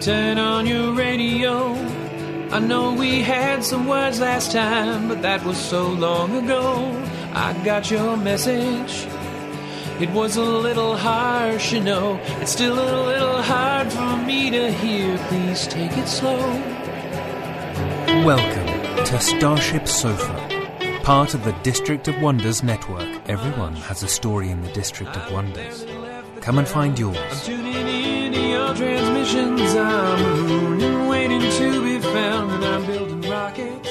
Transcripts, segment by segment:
turn on your radio. I know we had some words last time, but that was so long ago. I got your message. It was a little harsh, you know. It's still a little hard for me to hear. Please take it slow. Welcome to Starship Sofa, part of the District of Wonders network. Everyone has a story in the District of Wonders. Come and find yours. Your transmissions. I'm waiting to be found, and I'm building rockets.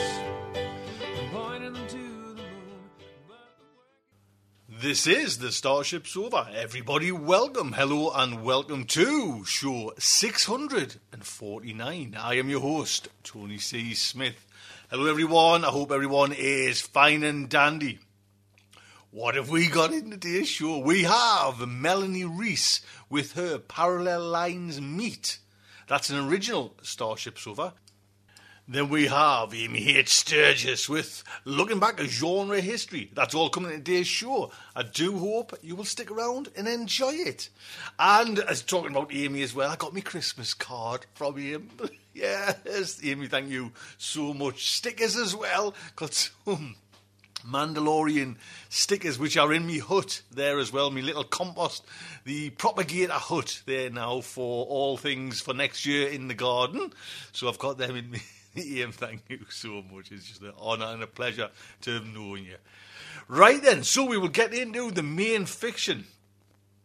This is the Starship Sofa. Everybody, welcome, hello, and welcome to show 649. I am your host, Tony C. Smith. Hello, everyone. I hope everyone is fine and dandy. What have we got in today's show? We have Melanie Rees with her Parallel Lines Meet. That's an original Starship Sofa. Then we have Amy H. Sturgis with Looking Back at Genre History. That's all coming in today's show. I do hope you will stick around and enjoy it. And as talking about Amy as well, I got my Christmas card from him. yes, Amy, thank you so much. Stickers as well. Got some Mandalorian stickers, which are in me hut there as well, me little compost, the propagator hut there now for all things for next year in the garden. So I've got them in me. Ian, thank you so much. It's just an honour and a pleasure to have known you. Right then, so we will get into the main fiction.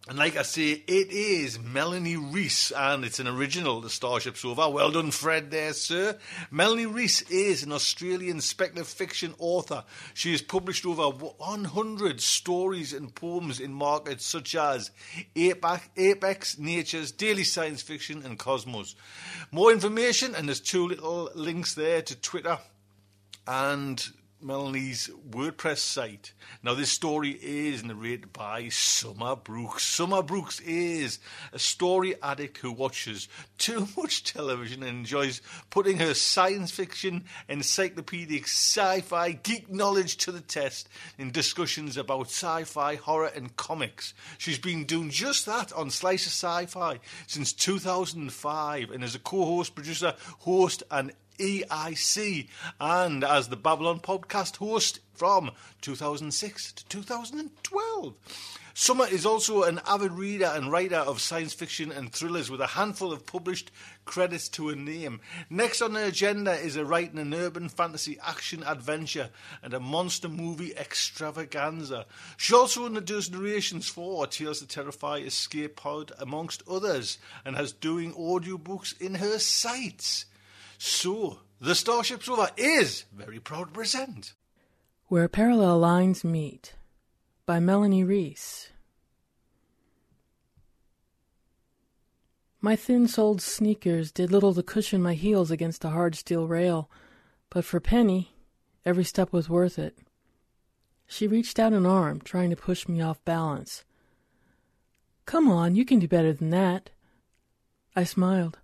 And like I say, it is Melanie Rees, and it's an original, the Starship Sofa. Well done, Fred, there, sir. Melanie Rees is an Australian speculative fiction author. She has published over 100 stories and poems in markets such as Apex, Apex Nature's Daily Science Fiction, and Cosmos. More information, and there's two little links there to Twitter and Melanie's WordPress site. Now, this story is narrated by Summer Brooks. Summer Brooks is a story addict who watches too much television and enjoys putting her science fiction, encyclopedic, sci fi, geek knowledge to the test in discussions about sci fi, horror, and comics. She's been doing just that on Slice of Sci Fi since 2005 and is a co host, producer, host, and EIC and as the Babylon podcast host from 2006 to 2012. Summer is also an avid reader and writer of science fiction and thrillers with a handful of published credits to her name. Next on her agenda is a writing an urban fantasy action adventure and a monster movie extravaganza. She also does narrations for Tales to Terrify, Escape Pod, amongst others, and has doing audiobooks in her sites. So, the Starship Sofa is very proud to present. Where Parallel Lines Meet by Melanie Rees. My thin soled sneakers did little to cushion my heels against the hard steel rail, but for Penny, every step was worth it. She reached out an arm, trying to push me off balance. Come on, you can do better than that. I smiled.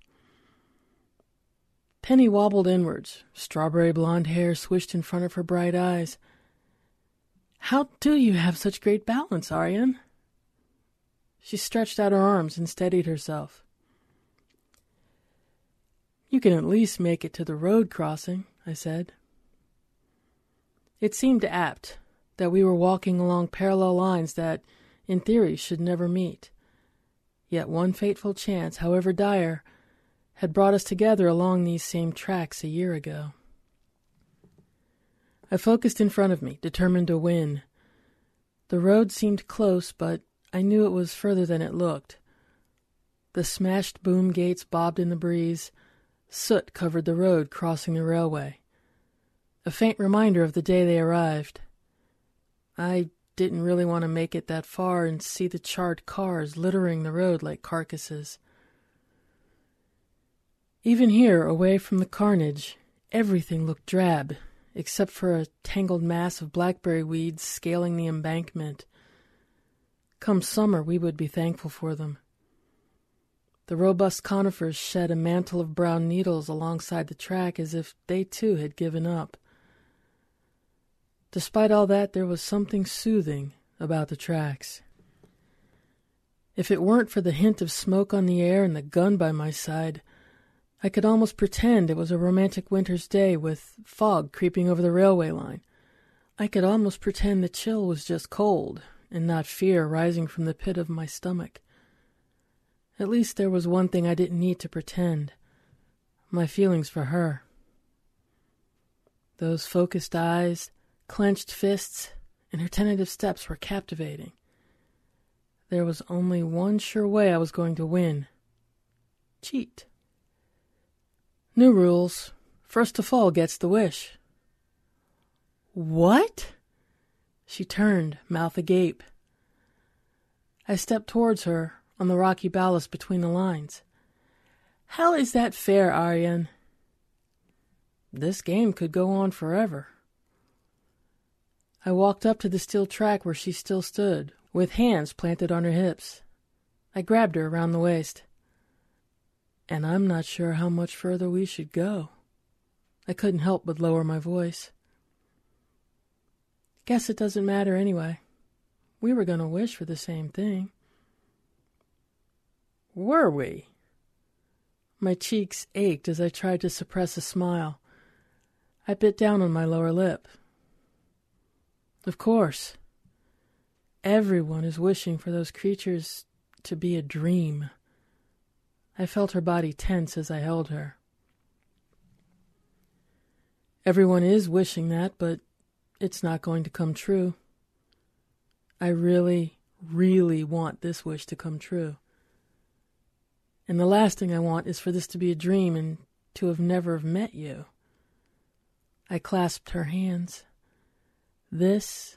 Penny wobbled inwards, strawberry blonde hair swished in front of her bright eyes. How do you have such great balance, Aryan? She stretched out her arms and steadied herself. You can at least make it to the road crossing, I said. It seemed apt. that we were walking along parallel lines that, in theory, should never meet. Yet one fateful chance, however dire, had brought us together along these same tracks a year ago. I focused in front of me, determined to win. The road seemed close, but I knew it was further than it looked. The smashed boom gates bobbed in the breeze. Soot covered the road crossing the railway. A faint reminder of the day they arrived. I didn't really want to make it that far and see the charred cars littering the road like carcasses. Even here, away from the carnage, everything looked drab, except for a tangled mass of blackberry weeds scaling the embankment. Come summer, we would be thankful for them. The robust conifers shed a mantle of brown needles alongside the track as if they too had given up. Despite all that, there was something soothing about the tracks. If it weren't for the hint of smoke on the air and the gun by my side, I could almost pretend it was a romantic winter's day with fog creeping over the railway line. I could almost pretend the chill was just cold and not fear rising from the pit of my stomach. At least there was one thing I didn't need to pretend my feelings for her. Those focused eyes, clenched fists, and her tentative steps were captivating. There was only one sure way I was going to win cheat. New rules. First to fall gets the wish. What? She turned, mouth agape. I stepped towards her on the rocky ballast between the lines. How is that fair, Aryan? This game could go on forever. I walked up to the steel track where she still stood, with hands planted on her hips. I grabbed her around the waist. And I'm not sure how much further we should go. I couldn't help but lower my voice. Guess it doesn't matter anyway. We were going to wish for the same thing. Were we? My cheeks ached as I tried to suppress a smile. I bit down on my lower lip. Of course. Everyone is wishing for those creatures to be a dream. I felt her body tense as I held her. Everyone is wishing that, but it's not going to come true. I really, really want this wish to come true. And the last thing I want is for this to be a dream and to have never have met you. I clasped her hands. This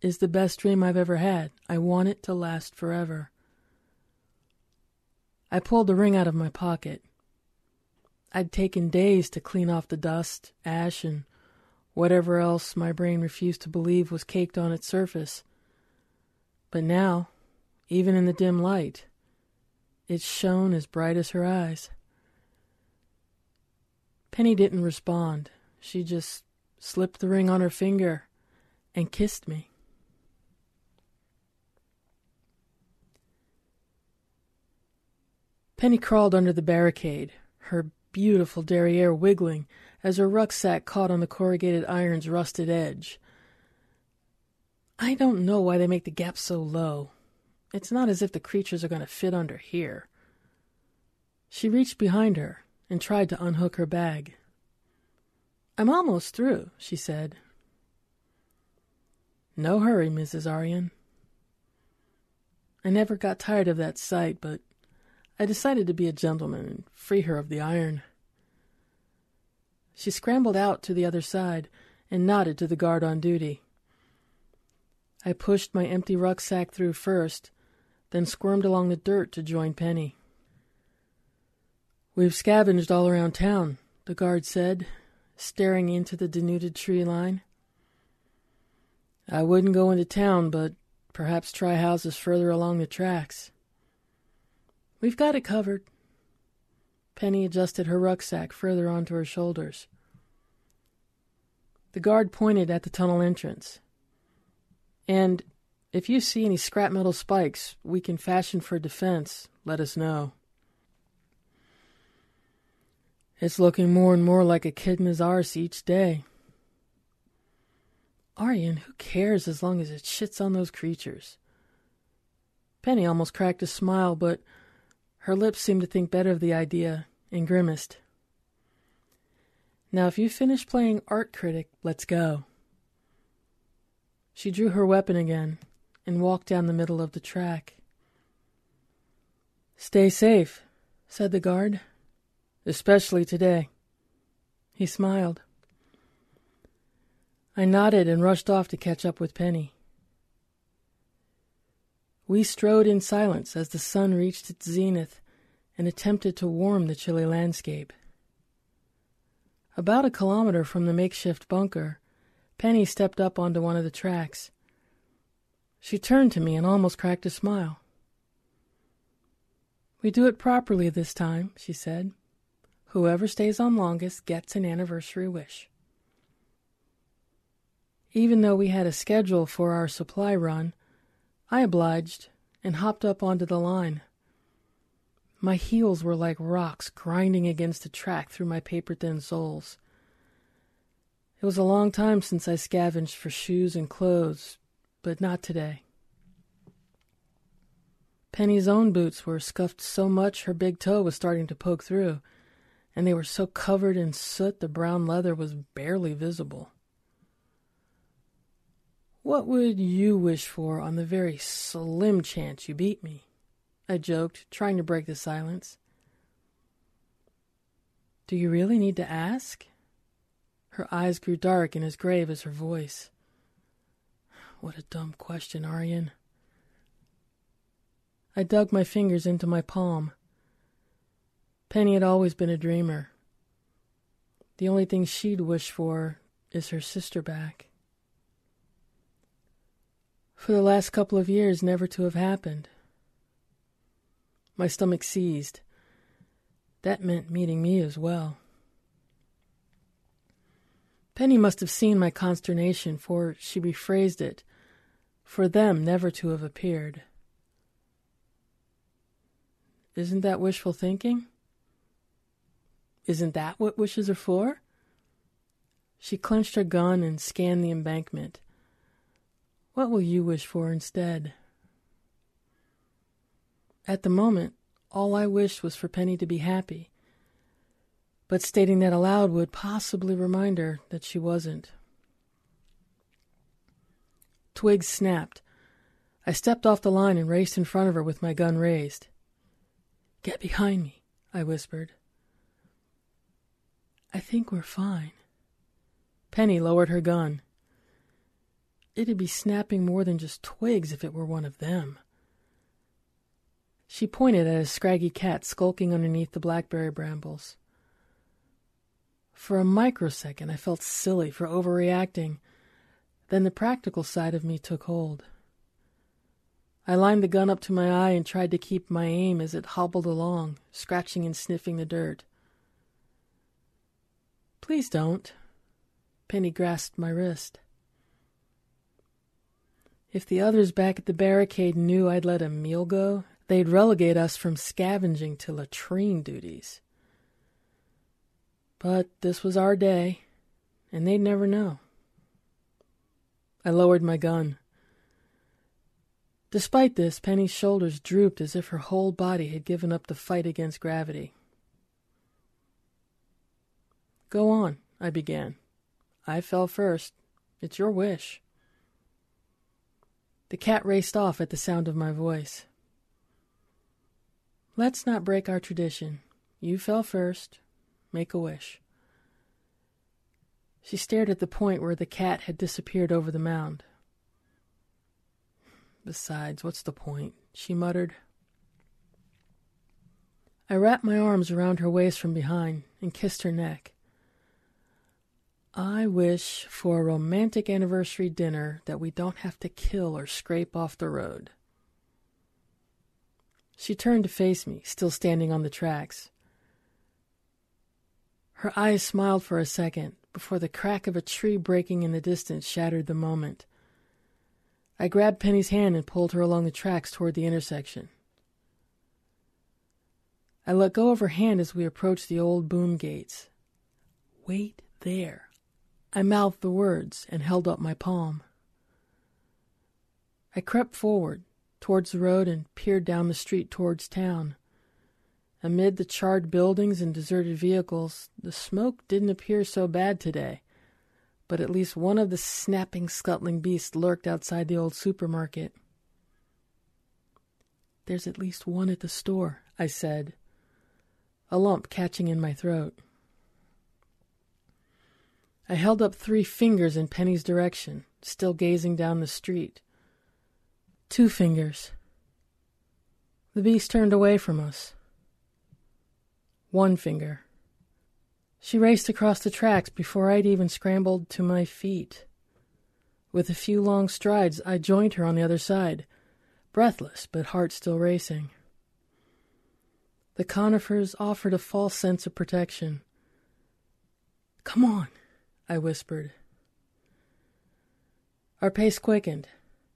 is the best dream I've ever had. I want it to last forever. I pulled the ring out of my pocket. I'd taken days to clean off the dust, ash, and whatever else my brain refused to believe was caked on its surface. But now, even in the dim light, it shone as bright as her eyes. Penny didn't respond. She just slipped the ring on her finger and kissed me. Penny crawled under the barricade, her beautiful derriere wiggling as her rucksack caught on the corrugated iron's rusted edge. I don't know why they make the gap so low. It's not as if the creatures are going to fit under here. She reached behind her and tried to unhook her bag. I'm almost through, she said, no hurry, Mrs. Aryan. I never got tired of that sight, but I decided to be a gentleman and free her of the iron. She scrambled out to the other side and nodded to the guard on duty. I pushed my empty rucksack through first, then squirmed along the dirt to join Penny. We've scavenged all around town, the guard said, staring into the denuded tree line. I wouldn't go into town, but perhaps try houses further along the tracks. We've got it covered. Penny adjusted her rucksack further onto her shoulders. The guard pointed at the tunnel entrance. And if you see any scrap metal spikes we can fashion for defense, let us know. It's looking more and more like a kid arse each day. Aryan, who cares as long as it shits on those creatures? Penny almost cracked a smile, but her lips seemed to think better of the idea and grimaced. Now, if you finish playing art critic, let's go. She drew her weapon again and walked down the middle of the track. Stay safe, said the guard, especially today. He smiled. I nodded and rushed off to catch up with Penny. We strode in silence as the sun reached its zenith and attempted to warm the chilly landscape. About a kilometer from the makeshift bunker, Penny stepped up onto one of the tracks. She turned to me and almost cracked a smile. We do it properly this time, she said. Whoever stays on longest gets an anniversary wish. Even though we had a schedule for our supply run, I obliged and hopped up onto the line. My heels were like rocks grinding against the track through my paper thin soles. It was a long time since I scavenged for shoes and clothes, but not today. Penny's own boots were scuffed so much her big toe was starting to poke through, and they were so covered in soot the brown leather was barely visible. What would you wish for on the very slim chance you beat me? I joked, trying to break the silence. Do you really need to ask? Her eyes grew dark and as grave as her voice. What a dumb question, Aryan. I dug my fingers into my palm. Penny had always been a dreamer. The only thing she'd wish for is her sister back for the last couple of years never to have happened. My stomach seized. That meant meeting me as well. Penny must have seen my consternation, for she rephrased it for them never to have appeared. Isn't that wishful thinking? Isn't that what wishes are for? She clenched her gun and scanned the embankment. What will you wish for instead? At the moment, all I wished was for Penny to be happy, but stating that aloud would possibly remind her that she wasn't. Twigs snapped. I stepped off the line and raced in front of her with my gun raised. Get behind me, I whispered. I think we're fine. Penny lowered her gun. It'd be snapping more than just twigs if it were one of them. She pointed at a scraggy cat skulking underneath the blackberry brambles. For a microsecond, I felt silly for overreacting. Then the practical side of me took hold. I lined the gun up to my eye and tried to keep my aim as it hobbled along, scratching and sniffing the dirt. Please don't. Penny grasped my wrist. If the others back at the barricade knew I'd let a meal go, they'd relegate us from scavenging to latrine duties. But this was our day, and they'd never know. I lowered my gun. Despite this, Penny's shoulders drooped as if her whole body had given up the fight against gravity. Go on, I began. I fell first. It's your wish. The cat raced off at the sound of my voice. Let's not break our tradition. You fell first. Make a wish. She stared at the point where the cat had disappeared over the mound. Besides, what's the point? she muttered. I wrapped my arms around her waist from behind and kissed her neck. I wish for a romantic anniversary dinner that we don't have to kill or scrape off the road. She turned to face me, still standing on the tracks. Her eyes smiled for a second before the crack of a tree breaking in the distance shattered the moment. I grabbed Penny's hand and pulled her along the tracks toward the intersection. I let go of her hand as we approached the old boom gates. Wait there. I mouthed the words and held up my palm. I crept forward towards the road and peered down the street towards town. Amid the charred buildings and deserted vehicles, the smoke didn't appear so bad today, but at least one of the snapping, scuttling beasts lurked outside the old supermarket. There's at least one at the store, I said, a lump catching in my throat. I held up three fingers in Penny's direction, still gazing down the street. Two fingers. The beast turned away from us. One finger. She raced across the tracks before I'd even scrambled to my feet. With a few long strides, I joined her on the other side, breathless but heart still racing. The conifers offered a false sense of protection. Come on, I whispered. Our pace quickened.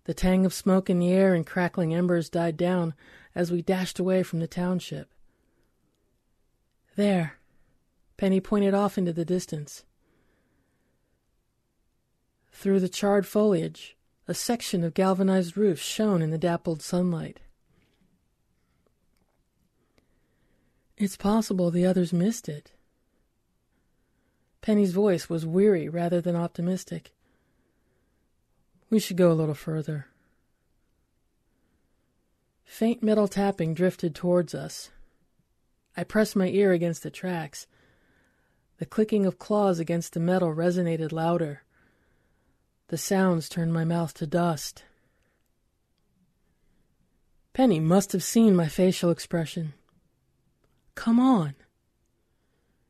The tang of smoke in the air and crackling embers died down as we dashed away from the township. There. Penny pointed off into the distance. Through the charred foliage, a section of galvanized roof shone in the dappled sunlight. It's possible the others missed it. Penny's voice was weary rather than optimistic. We should go a little further. Faint metal tapping drifted towards us. I pressed my ear against the tracks. The clicking of claws against the metal resonated louder. The sounds turned my mouth to dust. Penny must have seen my facial expression. Come on.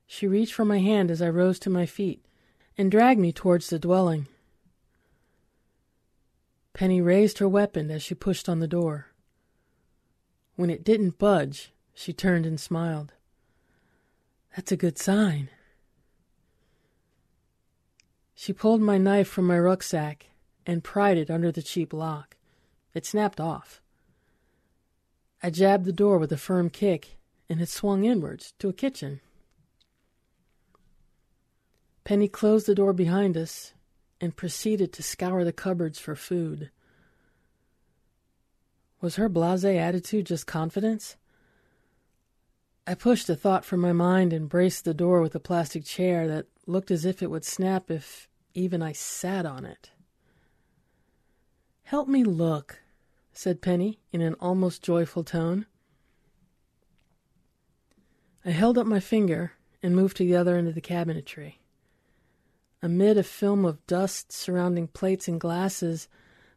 She reached for my hand as I rose to my feet and dragged me towards the dwelling. Penny raised her weapon as she pushed on the door. When it didn't budge, she turned and smiled. That's a good sign. She pulled my knife from my rucksack and pried it under the cheap lock. It snapped off. I jabbed the door with a firm kick, and it swung inwards to a kitchen. Penny closed the door behind us and proceeded to scour the cupboards for food. Was her blase attitude just confidence? I pushed the thought from my mind and braced the door with a plastic chair that looked as if it would snap if even I sat on it. Help me look, said Penny in an almost joyful tone. I held up my finger and moved to the other end of the cabinetry. Amid a film of dust surrounding plates and glasses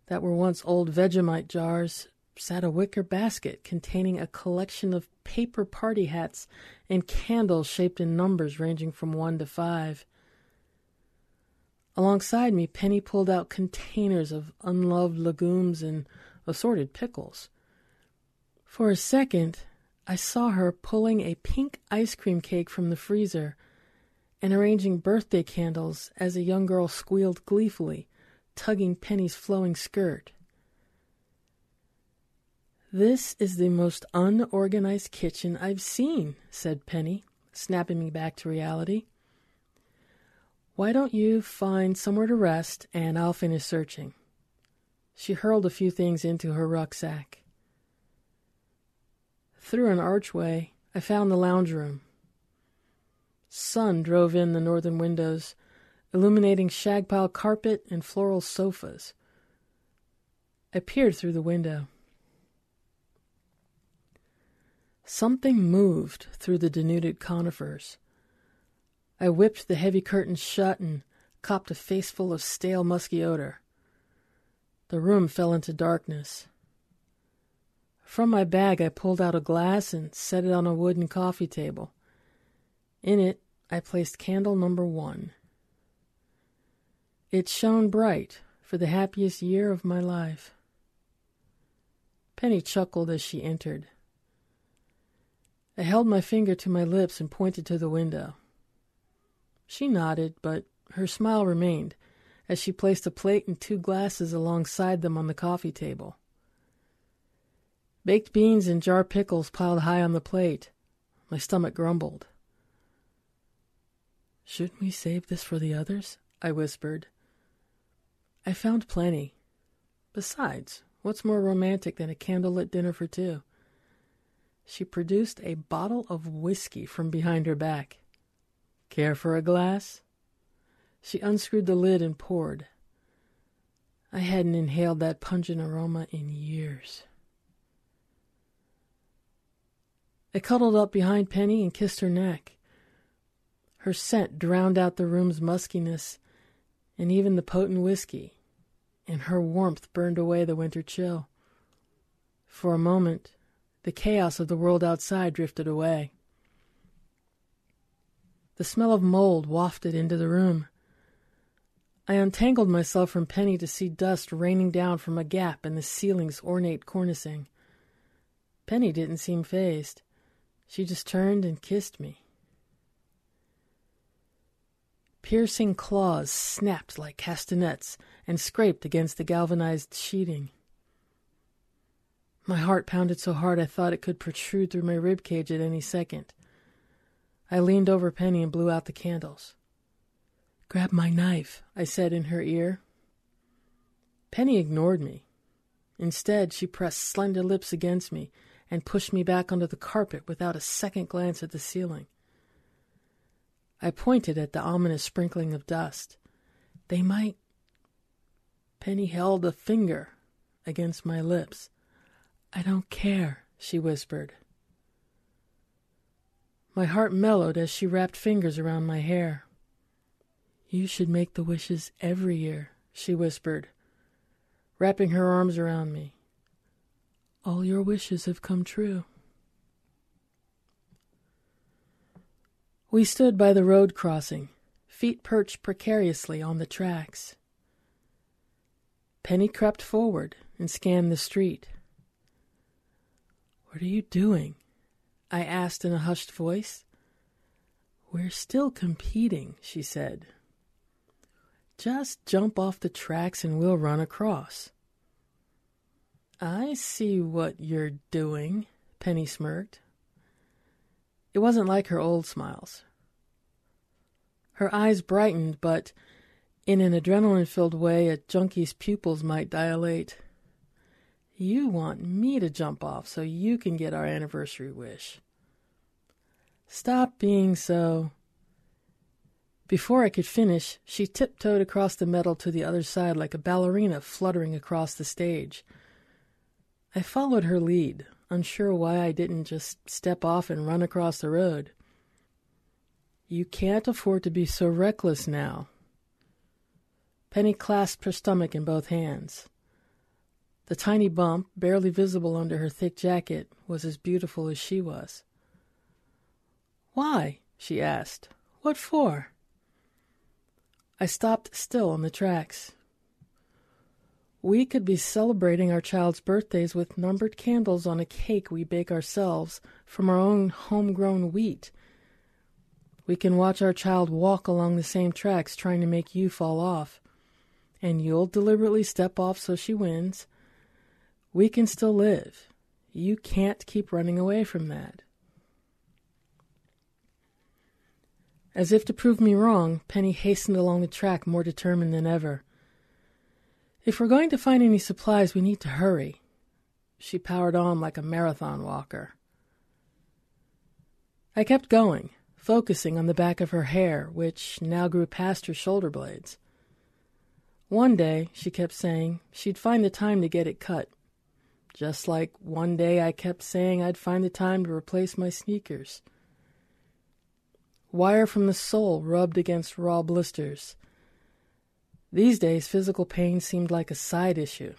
that were once old Vegemite jars, sat a wicker basket containing a collection of paper party hats and candles shaped in numbers ranging from one to five. Alongside me, Penny pulled out containers of unloved legumes and assorted pickles. For a second, I saw her pulling a pink ice cream cake from the freezer and arranging birthday candles as a young girl squealed gleefully, tugging Penny's flowing skirt. This is the most unorganized kitchen I've seen, said Penny, snapping me back to reality. Why don't you find somewhere to rest and I'll finish searching? She hurled a few things into her rucksack. Through an archway, I found the lounge room. Sun drove in the northern windows, illuminating shagpile carpet and floral sofas. I peered through the window. Something moved through the denuded conifers. I whipped the heavy curtains shut and copped a faceful of stale, musky odor. The room fell into darkness. From my bag, I pulled out a glass and set it on a wooden coffee table. In it, I placed candle number one. It shone bright for the happiest year of my life. Penny chuckled as she entered. I held my finger to my lips and pointed to the window. She nodded, but her smile remained as she placed a plate and two glasses alongside them on the coffee table. Baked beans and jar pickles piled high on the plate. My stomach grumbled. Shouldn't we save this for the others? I whispered. I found plenty. Besides, what's more romantic than a candlelit dinner for two? She produced a bottle of whiskey from behind her back. Care for a glass? She unscrewed the lid and poured. I hadn't inhaled that pungent aroma in years. I cuddled up behind Penny and kissed her neck. Her scent drowned out the room's muskiness and even the potent whiskey, and her warmth burned away the winter chill. For a moment, the chaos of the world outside drifted away. The smell of mold wafted into the room. I untangled myself from Penny to see dust raining down from a gap in the ceiling's ornate cornicing. Penny didn't seem phased. She just turned and kissed me. Piercing claws snapped like castanets and scraped against the galvanized sheeting. My heart pounded so hard I thought it could protrude through my rib cage at any second. I leaned over Penny and blew out the candles. Grab my knife, I said in her ear. Penny ignored me. Instead, she pressed slender lips against me and pushed me back onto the carpet without a second glance at the ceiling. I pointed at the ominous sprinkling of dust. They might. Penny held a finger against my lips. I don't care, she whispered. My heart mellowed as she wrapped fingers around my hair. You should make the wishes every year, she whispered, wrapping her arms around me. All your wishes have come true. We stood by the road crossing, feet perched precariously on the tracks. Penny crept forward and scanned the street. What are you doing? I asked in a hushed voice. We're still competing, she said. Just jump off the tracks and we'll run across. I see what you're doing, Penny smirked. It wasn't like her old smiles. Her eyes brightened, but in an adrenaline filled way a junkie's pupils might dilate. You want me to jump off so you can get our anniversary wish. Stop being so. Before I could finish, she tiptoed across the metal to the other side like a ballerina fluttering across the stage. I followed her lead, unsure why I didn't just step off and run across the road. You can't afford to be so reckless now. Penny clasped her stomach in both hands. The tiny bump, barely visible under her thick jacket, was as beautiful as she was. Why? she asked. What for? I stopped still on the tracks. We could be celebrating our child's birthdays with numbered candles on a cake we bake ourselves from our own homegrown wheat. We can watch our child walk along the same tracks trying to make you fall off. And you'll deliberately step off so she wins. We can still live. You can't keep running away from that. As if to prove me wrong, Penny hastened along the track more determined than ever. If we're going to find any supplies, we need to hurry. She powered on like a marathon walker. I kept going, focusing on the back of her hair, which now grew past her shoulder blades. One day, she kept saying, she'd find the time to get it cut. Just like one day I kept saying I'd find the time to replace my sneakers wire from the sole rubbed against raw blisters. These days, physical pain seemed like a side issue.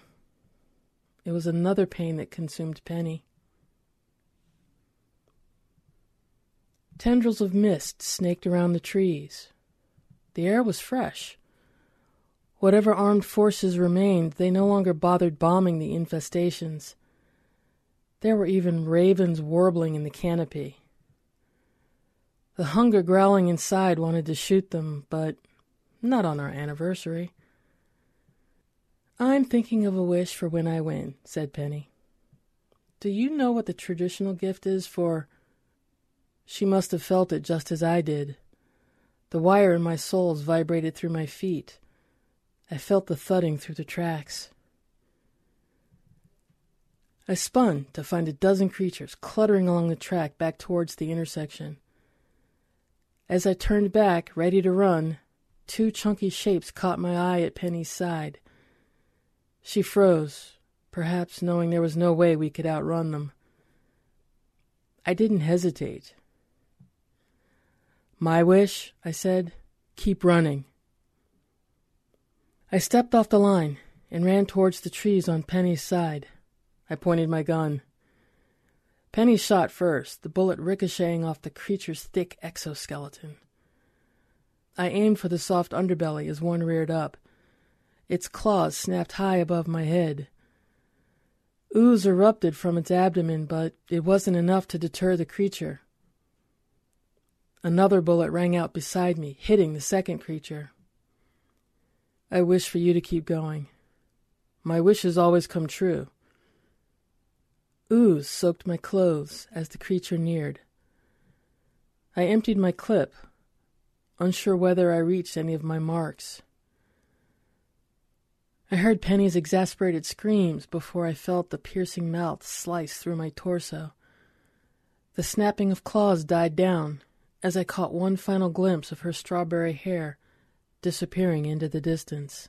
It was another pain that consumed Penny. Tendrils of mist snaked around the trees. The air was fresh. Whatever armed forces remained, they no longer bothered bombing the infestations. There were even ravens warbling in the canopy. The hunger growling inside wanted to shoot them, but not on our anniversary. I'm thinking of a wish for when I win, said Penny. Do you know what the traditional gift is for? She must have felt it just as I did. The wire in my soles vibrated through my feet. I felt the thudding through the tracks. I spun to find a dozen creatures cluttering along the track back towards the intersection. As I turned back, ready to run, two chunky shapes caught my eye at Penny's side. She froze, perhaps knowing there was no way we could outrun them. I didn't hesitate. My wish, I said, keep running. I stepped off the line and ran towards the trees on Penny's side. I pointed my gun. Penny shot first, the bullet ricocheting off the creature's thick exoskeleton. I aimed for the soft underbelly as one reared up. Its claws snapped high above my head. Ooze erupted from its abdomen, but it wasn't enough to deter the creature. Another bullet rang out beside me, hitting the second creature. I wish for you to keep going. My wishes always come true. Ooze soaked my clothes as the creature neared. I emptied my clip, unsure whether I reached any of my marks. I heard Penny's exasperated screams before I felt the piercing mouth slice through my torso. The snapping of claws died down as I caught one final glimpse of her strawberry hair disappearing into the distance.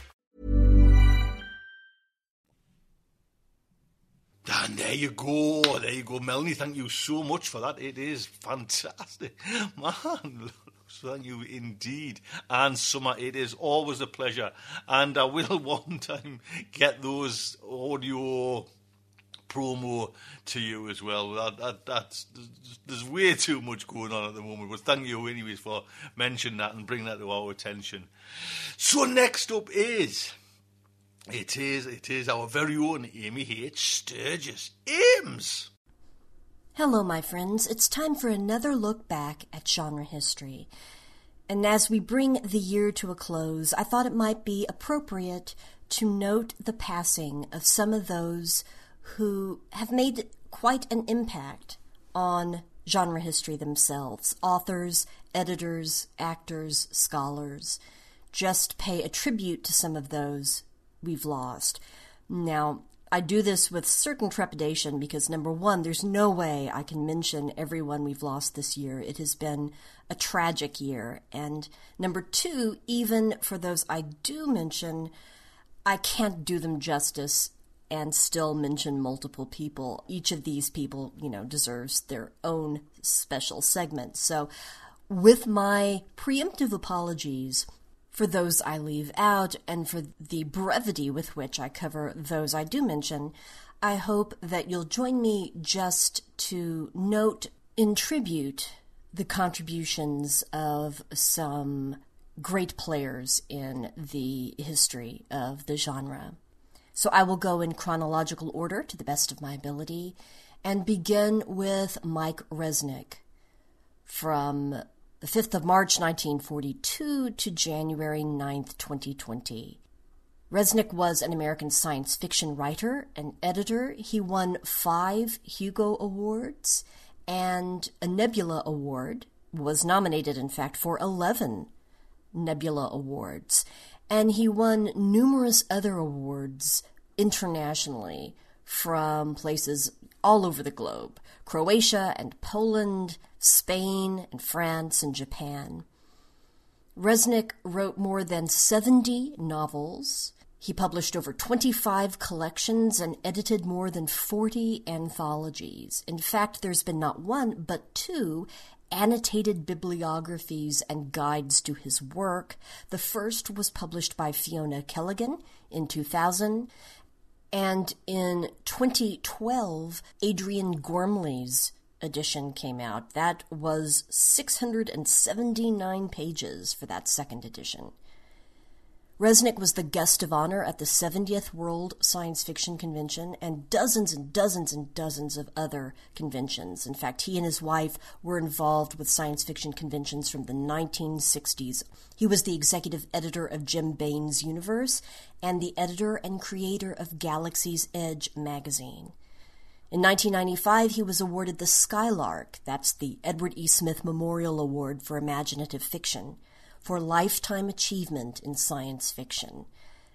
And there you go, there you go, Melanie. Thank you so much for that. It is fantastic, man. Thank you indeed. And Summer, it is always a pleasure. And I will one time get those audio promo to you as well. That, that, that's there's way too much going on at the moment. But thank you anyways for mentioning that and bringing that to our attention. So next up is it is it is our very own Amy H. Sturgis. Ames. Hello, my friends. It's time for another look back at genre history. And as we bring the year to a close, I thought it might be appropriate to note the passing of some of those who have made quite an impact on genre history themselves authors, editors, actors, scholars. Just pay a tribute to some of those we've lost. Now, I do this with certain trepidation because number one, there's no way I can mention everyone we've lost this year. It has been a tragic year. And number two, even for those I do mention, I can't do them justice and still mention multiple people. Each of these people, you know, deserves their own special segment. So, with my preemptive apologies, for those I leave out and for the brevity with which I cover those I do mention, I hope that you'll join me just to note in tribute the contributions of some great players in the history of the genre. So I will go in chronological order to the best of my ability and begin with Mike Resnick, from the 5th of March 1942 to January 9th, 2020. Resnick was an American science fiction writer and editor. He won five Hugo Awards and a Nebula Award, was nominated, in fact, for 11 Nebula Awards. And he won numerous other awards internationally from places all over the globe Croatia and Poland, Spain and France and Japan. Resnick wrote more than 70 novels. He published over 25 collections and edited more than 40 anthologies. In fact, there's been not one, but two annotated bibliographies and guides to his work. The first was published by Fiona Kelleghan in 2000, and in 2012, Adrian Gormley's edition came out. That was 679 pages for that second edition. Resnick was the guest of honor at the 70th World Science Fiction Convention and dozens and dozens and dozens of other conventions. In fact, he and his wife were involved with science fiction conventions from the 1960s. He was the executive editor of Jim Baen's Universe and the editor and creator of Galaxy's Edge magazine. In 1995, he was awarded the Skylark, that's the Edward E. Smith Memorial Award for Imaginative Fiction for lifetime achievement in science fiction.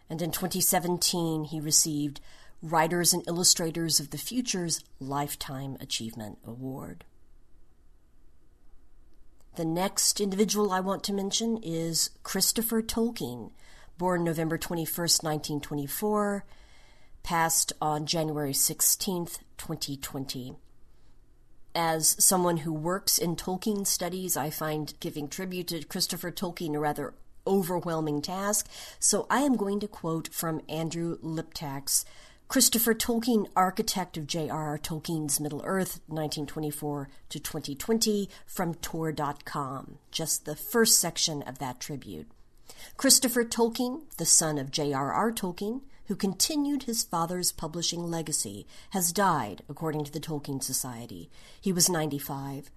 And in 2017, he received Writers and Illustrators of the Future's Lifetime Achievement Award. The next individual I want to mention is Christopher Tolkien, born November 21, 1924, passed on January 16, 2020 as someone who works in Tolkien studies, I find giving tribute to Christopher Tolkien a rather overwhelming task. So I am going to quote from Andrew Liptak's Christopher Tolkien, architect of J.R.R. Tolkien's Middle Earth, 1924 to 2020, from Tor.com, just the first section of that tribute. Christopher Tolkien, the son of J.R.R. Tolkien, who continued his father's publishing legacy, has died, according to the Tolkien Society. He was 95.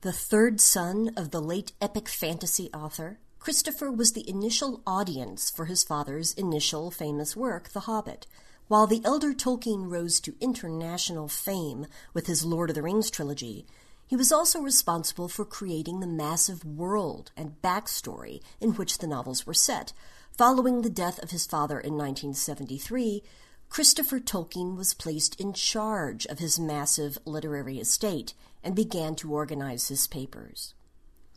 The third son of the late epic fantasy author, Christopher was the initial audience for his father's initial famous work, The Hobbit. While the elder Tolkien rose to international fame with his Lord of the Rings trilogy, he was also responsible for creating the massive world and backstory in which the novels were set, Following the death of his father in 1973, Christopher Tolkien was placed in charge of his massive literary estate and began to organize his papers.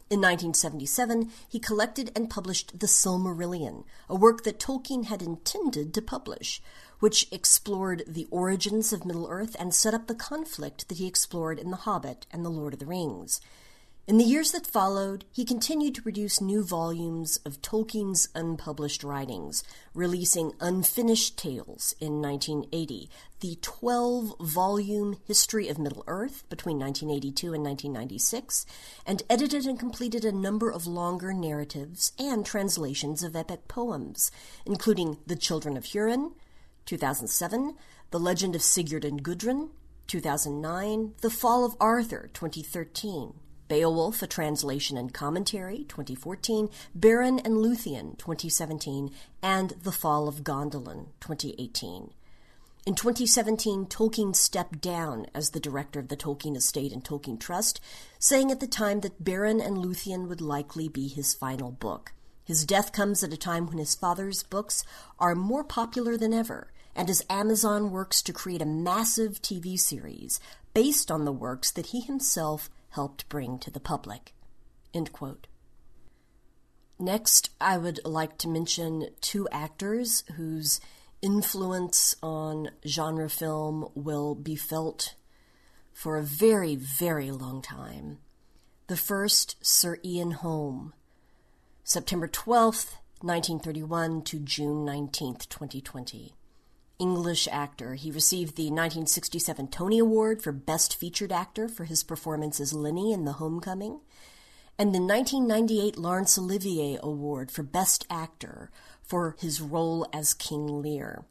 In 1977, he collected and published The Silmarillion, a work that Tolkien had intended to publish, which explored the origins of Middle Earth and set up the conflict that he explored in The Hobbit and The Lord of the Rings. In the years that followed, he continued to produce new volumes of Tolkien's unpublished writings, releasing Unfinished Tales in 1980, the 12 volume History of Middle Earth between 1982 and 1996, and edited and completed a number of longer narratives and translations of epic poems, including The Children of Hurin, 2007, The Legend of Sigurd and Gudrun, 2009, The Fall of Arthur, 2013. Beowulf, a translation and commentary, 2014, Beren and Luthien, 2017, and The Fall of Gondolin, 2018. In 2017, Tolkien stepped down as the director of the Tolkien Estate and Tolkien Trust, saying at the time that Beren and Luthien would likely be his final book. His death comes at a time when his father's books are more popular than ever, and as Amazon works to create a massive TV series based on the works that he himself helped bring to the public. Next, I would like to mention two actors whose influence on genre film will be felt for a very, very long time. The first, Sir Ian Holm, September 12th, 1931 to June 19th, 2020. English actor. He received the 1967 Tony Award for Best Featured Actor for his performance as Lenny in The Homecoming, and the 1998 Laurence Olivier Award for Best Actor for his role as King Lear.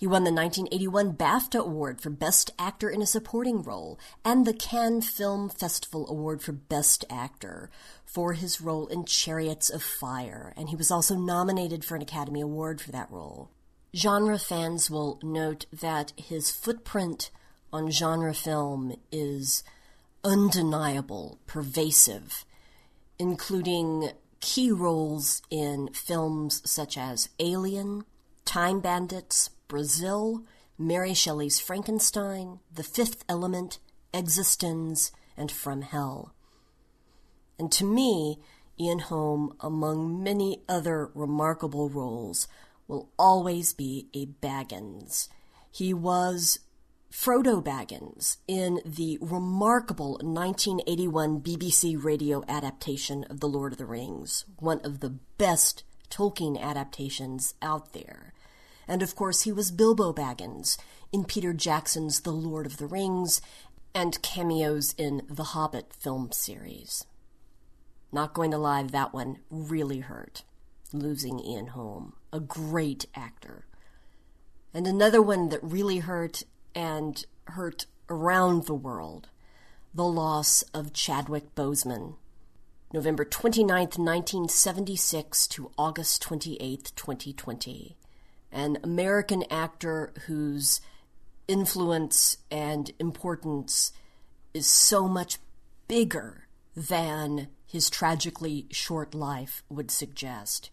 He won the 1981 BAFTA Award for Best Actor in a Supporting Role and the Cannes Film Festival Award for Best Actor for his role in Chariots of Fire, and he was also nominated for an Academy Award for that role. Genre fans will note that his footprint on genre film is undeniable, pervasive, including key roles in films such as Alien, Time Bandits, Brazil, Mary Shelley's Frankenstein, The Fifth Element, eXistenZ, and From Hell. And to me, Ian Holm, among many other remarkable roles, will always be a Baggins. He was Frodo Baggins in the remarkable 1981 BBC radio adaptation of The Lord of the Rings, one of the best Tolkien adaptations out there. And of course, he was Bilbo Baggins in Peter Jackson's The Lord of the Rings and cameos in the Hobbit film series. Not going to lie, that one really hurt, losing Ian Holm, a great actor. And another one that really hurt and hurt around the world the loss of Chadwick Boseman. November 29, 1976 to August 28, 2020 an American actor whose influence and importance is so much bigger than his tragically short life would suggest.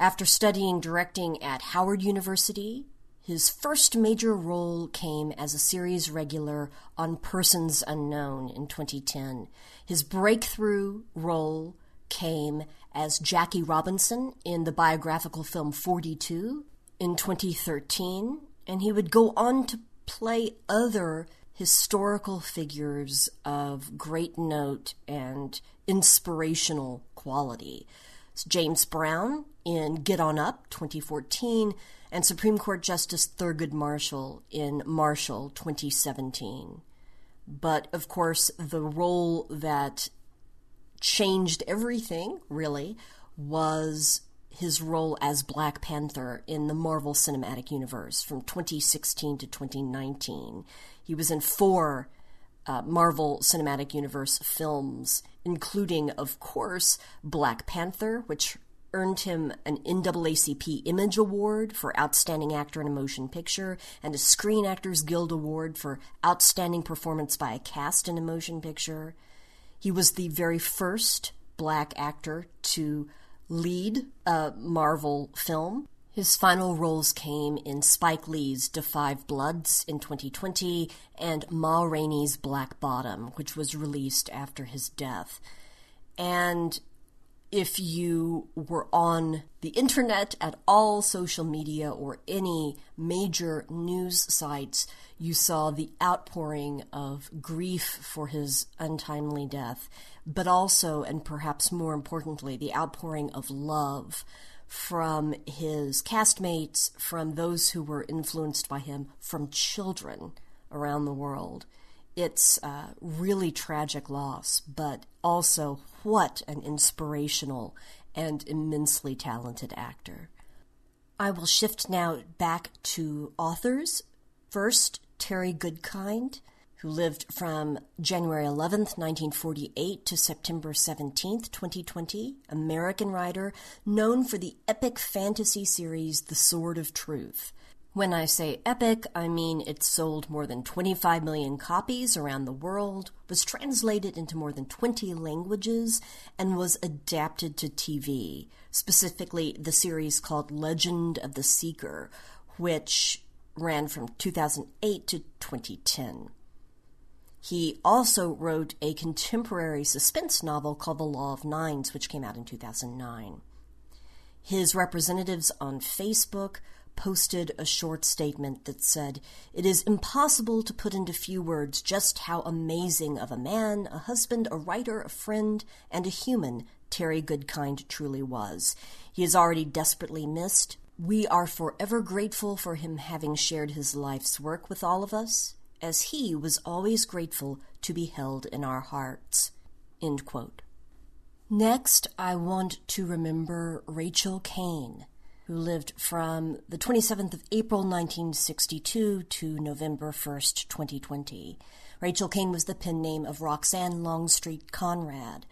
After studying directing at Howard University, his first major role came as a series regular on Persons Unknown in 2010. His breakthrough role came as Jackie Robinson in the biographical film 42 in 2013, and he would go on to play other historical figures of great note and inspirational quality. James Brown in Get On Up 2014 and Supreme Court Justice Thurgood Marshall in Marshall 2017. But of course, the role that changed everything, really, was his role as Black Panther in the Marvel Cinematic Universe from 2016 to 2019. He was in four uh, Marvel Cinematic Universe films, including, of course, Black Panther, which earned him an NAACP Image Award for Outstanding Actor in a Motion Picture and a Screen Actors Guild Award for Outstanding Performance by a Cast in a Motion Picture. He was the very first black actor to lead a Marvel film. His final roles came in Spike Lee's Da 5 Bloods in 2020 and Ma Rainey's Black Bottom, which was released after his death. And if you were on the internet at all social media or any major news sites, you saw the outpouring of grief for his untimely death, but also, and perhaps more importantly, the outpouring of love from his castmates, from those who were influenced by him, from children around the world. It's a really tragic loss, but also what an inspirational and immensely talented actor. I will shift now back to authors. First, Terry Goodkind, who lived from January 11th, 1948 to September 17th, 2020, American writer known for the epic fantasy series The Sword of Truth. When I say epic, I mean it sold more than 25 million copies around the world, was translated into more than 20 languages, and was adapted to TV, specifically the series called Legend of the Seeker, which ran from 2008 to 2010. He also wrote a contemporary suspense novel called The Law of Nines, which came out in 2009. His representatives on Facebook posted a short statement that said, It is impossible to put into few words just how amazing of a man, a husband, a writer, a friend, and a human Terry Goodkind truly was. He is already desperately missed. We are forever grateful for him having shared his life's work with all of us, as he was always grateful to be held in our hearts. Next, I want to remember Rachel Caine who lived from the 27th of April 1962 to November 1st, 2020. Rachel Caine was the pen name of Roxanne Longstreet Conrad.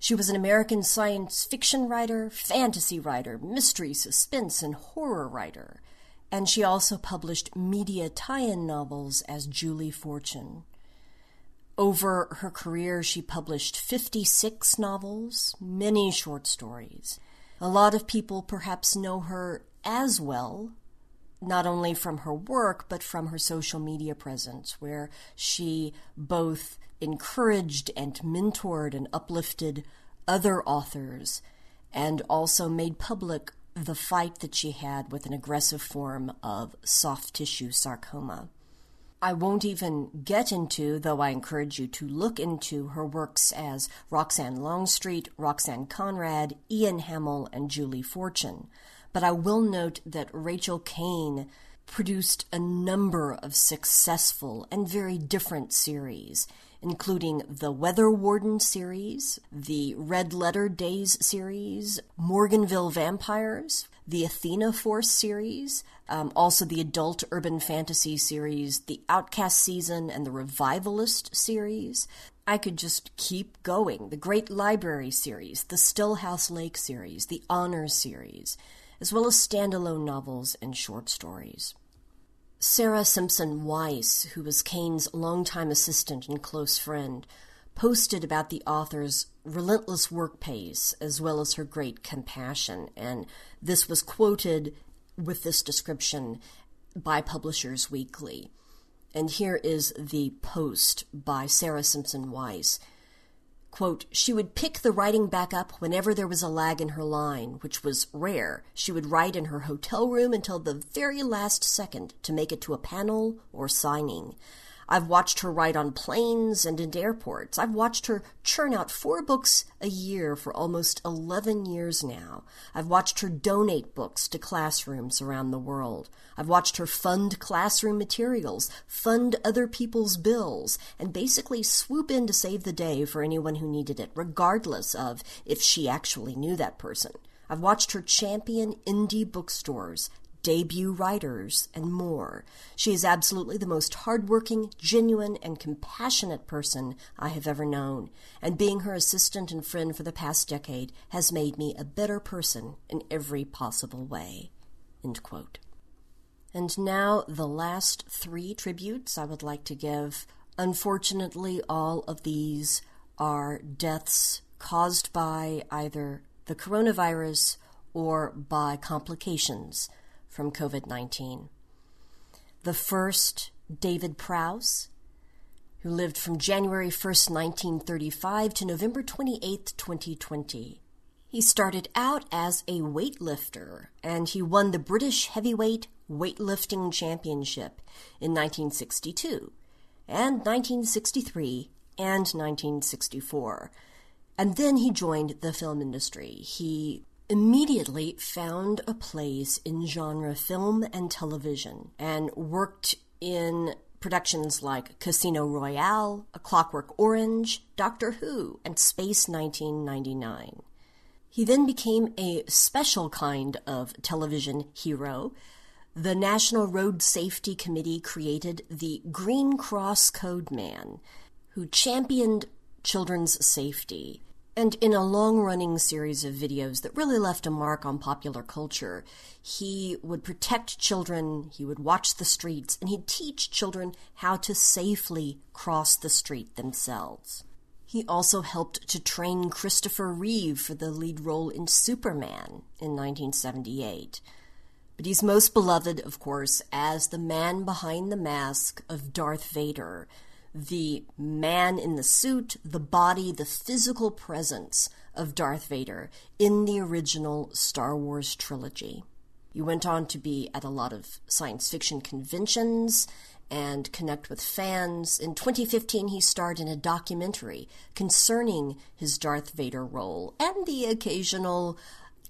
She was an American science fiction writer, fantasy writer, mystery, suspense, and horror writer. And she also published media tie in novels as Julie Fortune. Over her career, she published 56 novels, many short stories. A lot of people perhaps know her as well, not only from her work, but from her social media presence, where she both encouraged and mentored and uplifted other authors and also made public the fight that she had with an aggressive form of soft tissue sarcoma. I won't even get into, though I encourage you to look into her works as Roxanne Longstreet, Roxanne Conrad, Ian Hamill, and Julie Fortune. But I will note that Rachel Caine produced a number of successful and very different series, including the Weather Warden series, the Red Letter Days series, Morganville Vampires, the Athena Force series, um, also the adult urban fantasy series, the Outcast season, and the Revivalist series. I could just keep going. The Great Library series, the Stillhouse Lake series, the Honor series, as well as standalone novels and short stories. Sarah Simpson Weiss, who was Caine's longtime assistant and close friend, posted about the author's relentless work pace as well as her great compassion, and this was quoted with this description by Publishers Weekly. And here is the post by Sarah Simpson Weiss Quote, she would pick the writing back up whenever there was a lag in her line, which was rare. She would write in her hotel room until the very last second to make it to a panel or signing. I've watched her write on planes and in airports. I've watched her churn out four books a year for almost 11 years now. I've watched her donate books to classrooms around the world. I've watched her fund classroom materials, fund other people's bills, and basically swoop in to save the day for anyone who needed it, regardless of if she actually knew that person. I've watched her champion indie bookstores, debut writers, and more. She is absolutely the most hardworking, genuine, and compassionate person I have ever known, and being her assistant and friend for the past decade has made me a better person in every possible way. And now, the last three tributes I would like to give. Unfortunately, all of these are deaths caused by either the coronavirus or by complications from COVID 19. The first, David Prowse, who lived from January 1st, 1935 to November 28th, 2020. He started out as a weightlifter and he won the British Heavyweight Weightlifting Championship in 1962 and 1963 and 1964. And then he joined the film industry. He immediately found a place in genre film and television and worked in productions like Casino Royale, A Clockwork Orange, Doctor Who, and Space 1999. He then became a special kind of television hero. The National Road Safety Committee created the Green Cross Code Man, who championed children's safety and in a long running series of videos that really left a mark on popular culture, he would protect children, he would watch the streets, and he'd teach children how to safely cross the street themselves. He also helped to train Christopher Reeve for the lead role in Superman in 1978. But he's most beloved, of course, as the man behind the mask of Darth Vader the man in the suit, the body, the physical presence of Darth Vader in the original Star Wars trilogy. He went on to be at a lot of science fiction conventions and connect with fans. In 2015, he starred in a documentary concerning his Darth Vader role and the occasional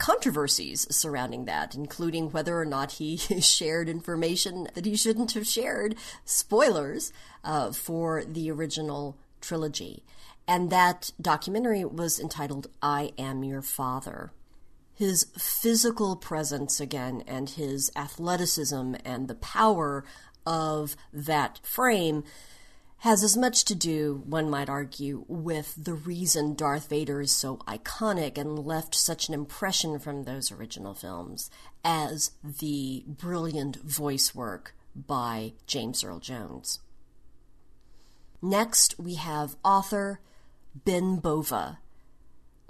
controversies surrounding that, including whether or not he shared information that he shouldn't have shared, spoilers, uh, for the original trilogy. And that documentary was entitled I Am Your Father. his physical presence again and his athleticism and the power of that frame has as much to do, one might argue, with the reason Darth Vader is so iconic and left such an impression from those original films as the brilliant voice work by James Earl Jones. Next, we have author Ben Bova,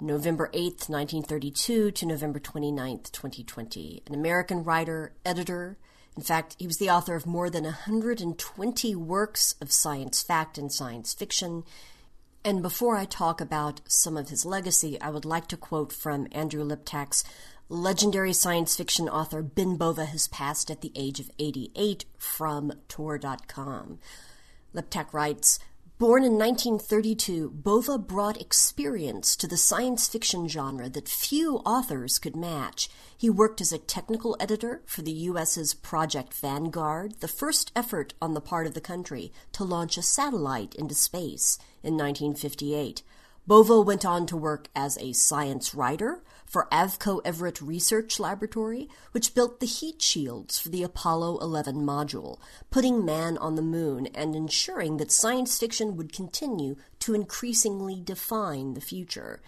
November 8th, 1932 to November 29th, 2020, an American writer, editor, in fact, he was the author of more than 120 works of science fact and science fiction. And before I talk about some of his legacy, I would like to quote from Andrew Liptak's legendary science fiction author Ben Bova has passed at the age of 88 from Tor.com. Liptak writes, Born in 1932, Bova brought experience to the science fiction genre that few authors could match. He worked as a technical editor for the U.S.'s Project Vanguard, the first effort on the part of the country to launch a satellite into space in 1958. Bova went on to work as a science writer for Avco Everett Research Laboratory, which built the heat shields for the Apollo 11 module, putting man on the moon and ensuring that science fiction would continue to increasingly define the future.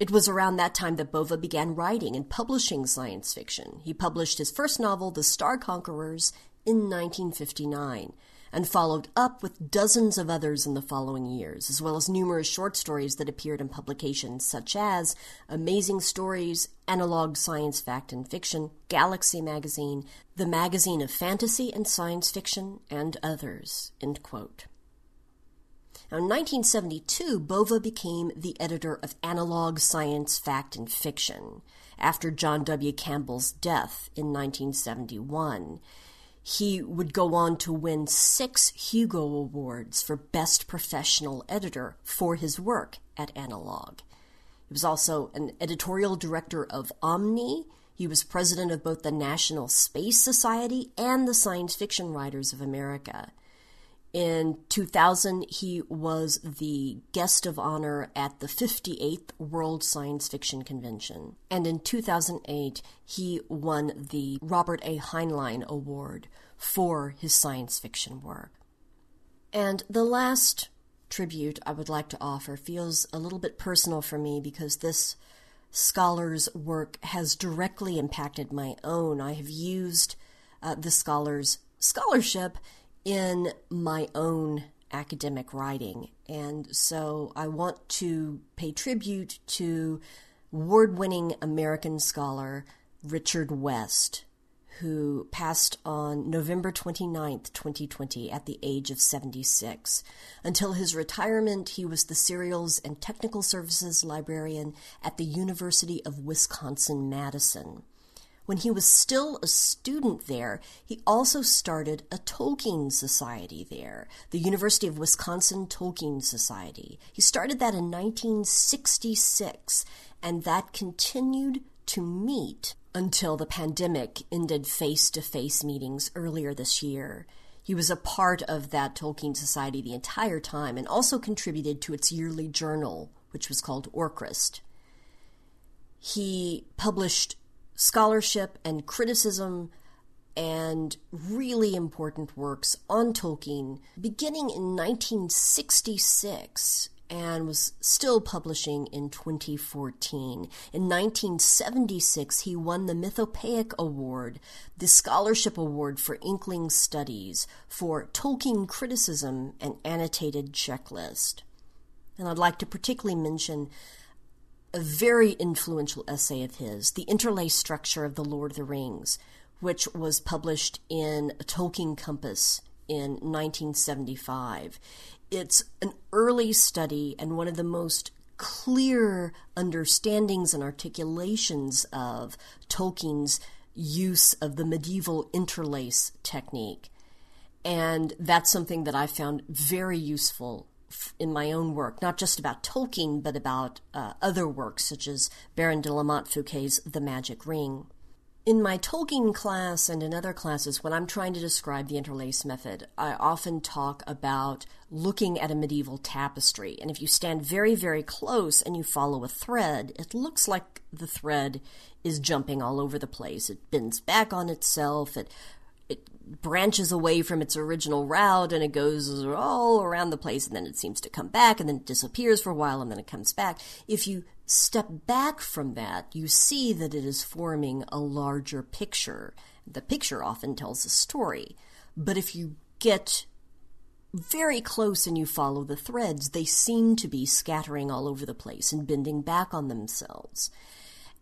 It was around that time that Bova began writing and publishing science fiction. He published his first novel, The Star Conquerors, in 1959 and followed up with dozens of others in the following years, as well as numerous short stories that appeared in publications such as Amazing Stories, Analog Science Fact and Fiction, Galaxy Magazine, the Magazine of Fantasy and Science Fiction, and others. Now, in 1972, Bova became the editor of Analog Science Fact and Fiction after John W. Campbell's death in 1971 he would go on to win six Hugo Awards for Best Professional Editor for his work at Analog. He was also an editorial director of Omni. He was president of both the National Space Society and the Science Fiction Writers of America. In 2000, he was the guest of honor at the 58th World Science Fiction Convention. And in 2008, he won the Robert A. Heinlein Award for his science fiction work. And the last tribute I would like to offer feels a little bit personal for me because this scholar's work has directly impacted my own. I have used uh, the scholar's scholarship in my own academic writing. And so I want to pay tribute to award winning American scholar Richard West, who passed on November 29, 2020, at the age of 76. Until his retirement, he was the Serials and Technical Services Librarian at the University of Wisconsin Madison. When he was still a student there, he also started a Tolkien Society there, the University of Wisconsin Tolkien Society. He started that in 1966, and that continued to meet until the pandemic ended face to face meetings earlier this year. He was a part of that Tolkien Society the entire time and also contributed to its yearly journal, which was called Orcrist. He published scholarship and criticism and really important works on Tolkien beginning in 1966 and was still publishing in 2014. In 1976, he won the Mythopoeic Award, the Scholarship Award for Inkling Studies, for Tolkien Criticism and Annotated Checklist. And I'd like to particularly mention a very influential essay of his, The Interlaced Structure of the Lord of the Rings, which was published in Tolkien Compass in 1975. It's an early study and one of the most clear understandings and articulations of Tolkien's use of the medieval interlace technique. And that's something that I found very useful in my own work, not just about Tolkien, but about uh, other works such as Baron de la Motte Fouqué's The Magic Ring. In my Tolkien class and in other classes, when I'm trying to describe the interlace method, I often talk about looking at a medieval tapestry. And if you stand very, very close and you follow a thread, it looks like the thread is jumping all over the place. It bends back on itself. It it branches away from its original route and it goes all around the place and then it seems to come back and then it disappears for a while and then it comes back. If you step back from that, you see that it is forming a larger picture. The picture often tells a story. But if you get very close and you follow the threads, they seem to be scattering all over the place and bending back on themselves.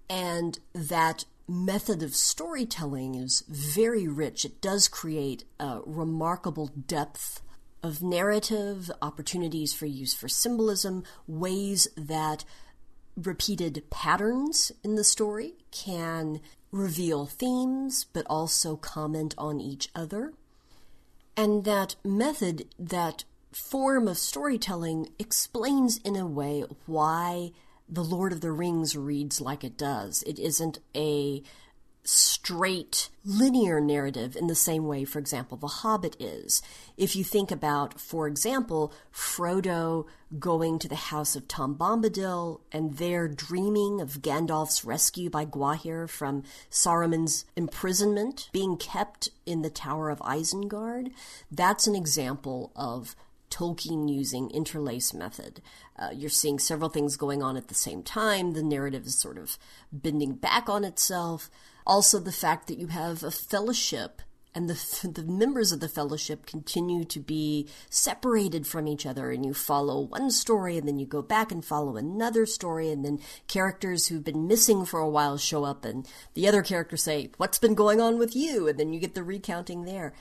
And that method of storytelling is very rich. It does create a remarkable depth of narrative, opportunities for use for symbolism, ways that repeated patterns in the story can reveal themes but also comment on each other. And that method, that form of storytelling, explains in a way why The Lord of the Rings reads like it does. It isn't a straight linear narrative in the same way, for example, The Hobbit is. If you think about, for example, Frodo going to the house of Tom Bombadil and there dreaming of Gandalf's rescue by Gwaihir from Saruman's imprisonment, being kept in the Tower of Isengard, that's an example of Tolkien using interlace method. Uh, you're seeing several things going on at the same time. The narrative is sort of bending back on itself. Also, the fact that you have a fellowship and the, the members of the fellowship continue to be separated from each other and you follow one story and then you go back and follow another story and then characters who've been missing for a while show up and the other characters say what's been going on with you and then you get the recounting there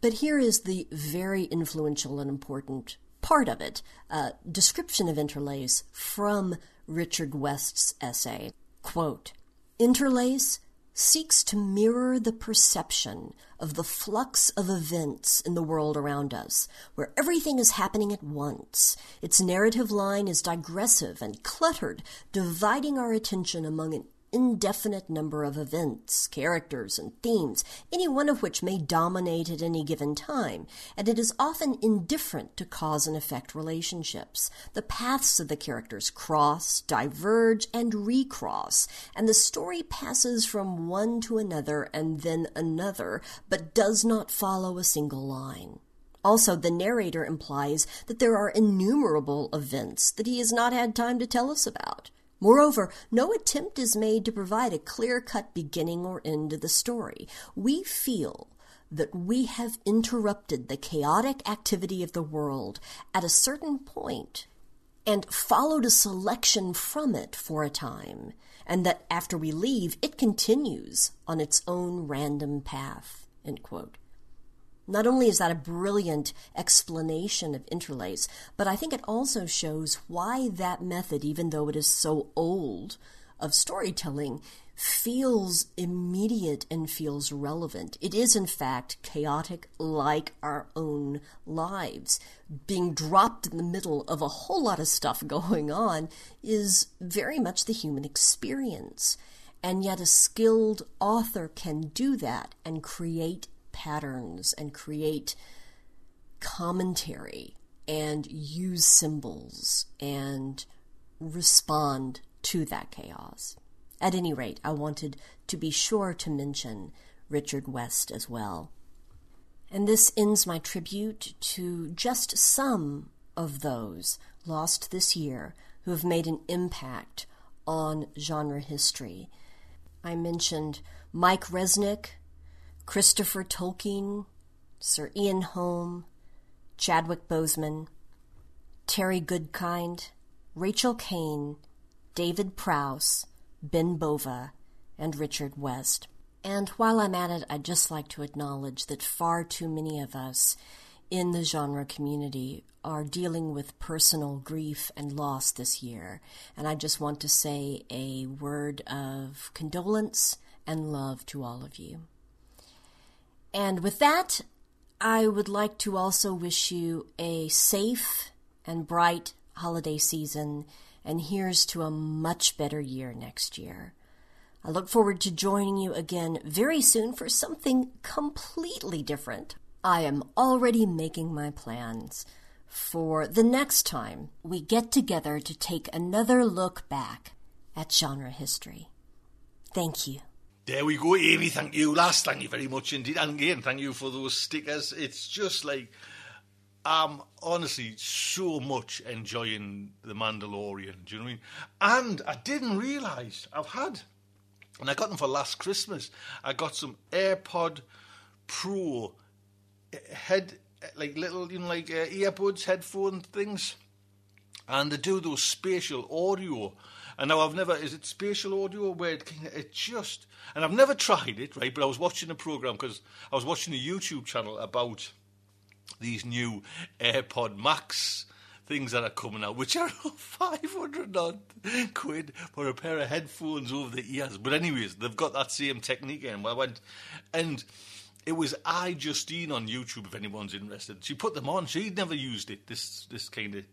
but here is the very influential and important part of it uh, description of interlace from richard west's essay quote interlace seeks to mirror the perception of the flux of events in the world around us, where everything is happening at once. Its narrative line is digressive and cluttered, dividing our attention among an indefinite number of events, characters, and themes, any one of which may dominate at any given time, and it is often indifferent to cause and effect relationships. The paths of the characters cross, diverge, and recross, and the story passes from one to another and then another, but does not follow a single line. Also, the narrator implies that there are innumerable events that he has not had time to tell us about. Moreover, no attempt is made to provide a clear cut beginning or end to the story. We feel that we have interrupted the chaotic activity of the world at a certain point and followed a selection from it for a time, and that after we leave, it continues on its own random path. Not only is that a brilliant explanation of interlace, but I think it also shows why that method, even though it is so old of storytelling, feels immediate and feels relevant. It is, in fact, chaotic like our own lives. Being dropped in the middle of a whole lot of stuff going on is very much the human experience. And yet, a skilled author can do that and create patterns and create commentary and use symbols and respond to that chaos. At any rate, I wanted to be sure to mention Richard West as well. And this ends my tribute to just some of those lost this year who have made an impact on genre history. I mentioned Mike Resnick, Christopher Tolkien, Sir Ian Holm, Chadwick Boseman, Terry Goodkind, Rachel Caine, David Prowse, Ben Bova, and Richard West. And while I'm at it, I'd just like to acknowledge that far too many of us in the genre community are dealing with personal grief and loss this year. And I just want to say a word of condolence and love to all of you. And with that, I would like to also wish you a safe and bright holiday season, and here's to a much better year next year. I look forward to joining you again very soon for something completely different. I am already making my plans for the next time we get together to take another look back at genre history. Thank you. There we go, Amy. Thank you, last. Thank you very much indeed. And again, thank you for those stickers. It's just like I'm honestly so much enjoying The Mandalorian. Do you know what I mean? And I didn't realise I've had, and I got them for last Christmas. I got some AirPod Pro head, like little, you know, like uh, earbuds, headphone things, and they do those spatial audio. And now I've never, is it spatial audio or where it, it just, and I've never tried it, right? But I was watching a program because I was watching a YouTube channel about these new AirPod Max things that are coming out, which are 500 odd quid for a pair of headphones over the ears. But, anyways, they've got that same technique in. I went, and it was iJustine on YouTube. If anyone's interested, she put them on. She'd never used it. This this kind of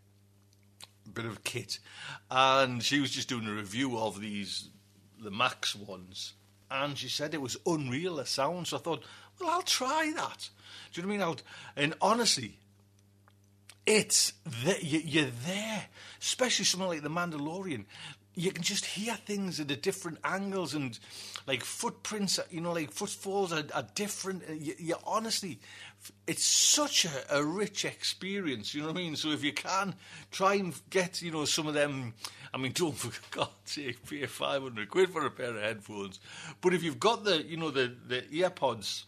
bit of kit, and she was just doing a review of these the Max ones, and she said it was unreal the sound. So I thought, well, I'll try that. Do you know what I mean? I'll, and honestly, it's the, you, are there, especially something like The Mandalorian. You can just hear things at a different angles and like footprints, you know, like footfalls are, are different. Uh, you, you, honestly, it's such a, a, rich experience. You know what I mean? So if you can try and get, you know, some of them. I mean, don't for God's sake pay five hundred quid for a pair of headphones. But if you've got the, you know, the the earpods,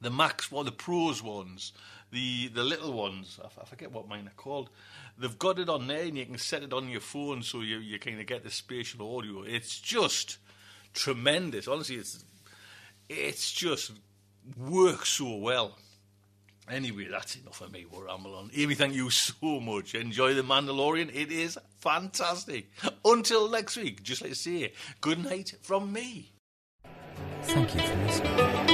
the Max, well, the Pros ones the the little ones. I, forget what mine are called. They've got it on there, and you can set it on your phone, so you you kind of get the spatial audio. It's just tremendous. Honestly, it's it's just works so well. Anyway, that's enough of me. We're rambling Amy, thank you so much. Enjoy The Mandalorian. It is fantastic. Until next week, just like to say, good night from me. Thank you for listening.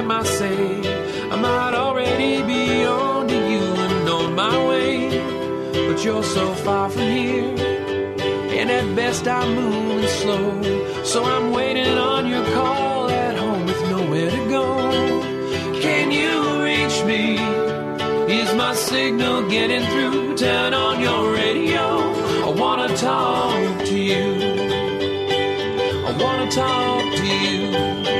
time I say, I might already be on to you and on my way but you're so far from here. And at best I'm moving slow, so I'm waiting on your call at home with nowhere to go. Can you reach me? Is my signal getting through? Turn on your radio. I wanna talk to you. I wanna talk to you.